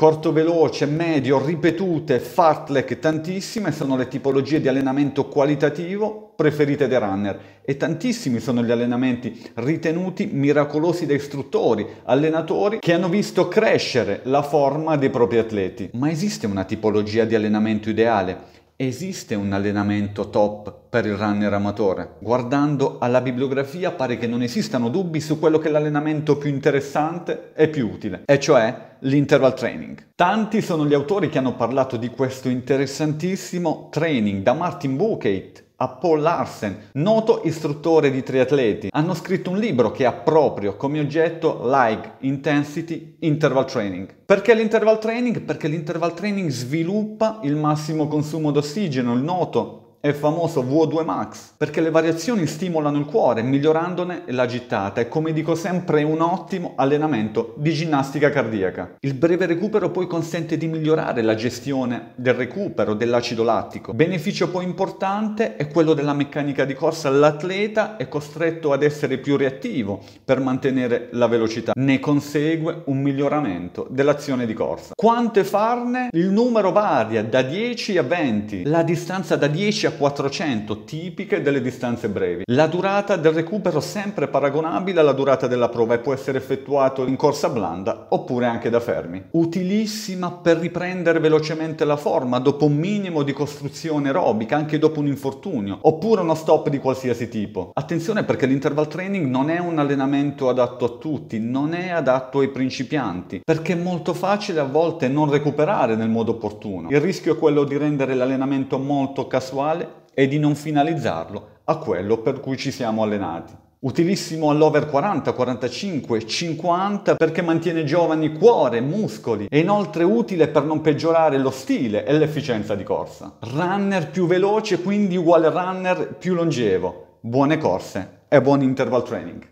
Corto veloce, medio, ripetute, fartlek tantissime sono le tipologie di allenamento qualitativo preferite dai runner e tantissimi sono gli allenamenti ritenuti miracolosi da istruttori, allenatori che hanno visto crescere la forma dei propri atleti. Ma esiste una tipologia di allenamento ideale? Esiste un allenamento top per il runner amatore? Guardando alla bibliografia pare che non esistano dubbi su quello che è l'allenamento più interessante e più utile, e cioè l'interval training. Tanti sono gli autori che hanno parlato di questo interessantissimo training, da Martin Buchheit a Paul Larsen, noto istruttore di triatleti. Hanno scritto un libro che ha proprio come oggetto Like Intensity Interval Training. Perché l'interval training? Perché l'interval training sviluppa il massimo consumo d'ossigeno, il noto il famoso VO2 max, perché le variazioni stimolano il cuore, migliorandone la gittata e come dico sempre è un ottimo allenamento di ginnastica cardiaca. Il breve recupero poi consente di migliorare la gestione del recupero dell'acido lattico. Beneficio poi importante è quello della meccanica di corsa, l'atleta è costretto ad essere più reattivo per mantenere la velocità, ne consegue un miglioramento dell'azione di corsa. Quante farne? Il numero varia da 10 a 20, la distanza da 10 a a 400 tipiche delle distanze brevi. La durata del recupero sempre paragonabile alla durata della prova e può essere effettuato in corsa blanda oppure anche da fermi. Utilissima per riprendere velocemente la forma dopo un minimo di costruzione aerobica, anche dopo un infortunio, oppure uno stop di qualsiasi tipo. Attenzione perché l'interval training non è un allenamento adatto a tutti, non è adatto ai principianti, perché è molto facile a volte non recuperare nel modo opportuno. Il rischio è quello di rendere l'allenamento molto casuale e di non finalizzarlo a quello per cui ci siamo allenati. Utilissimo all'over 40, 45, 50 perché mantiene giovani cuore, muscoli e inoltre utile per non peggiorare lo stile e l'efficienza di corsa. Runner più veloce quindi uguale runner più longevo. Buone corse e buon interval training.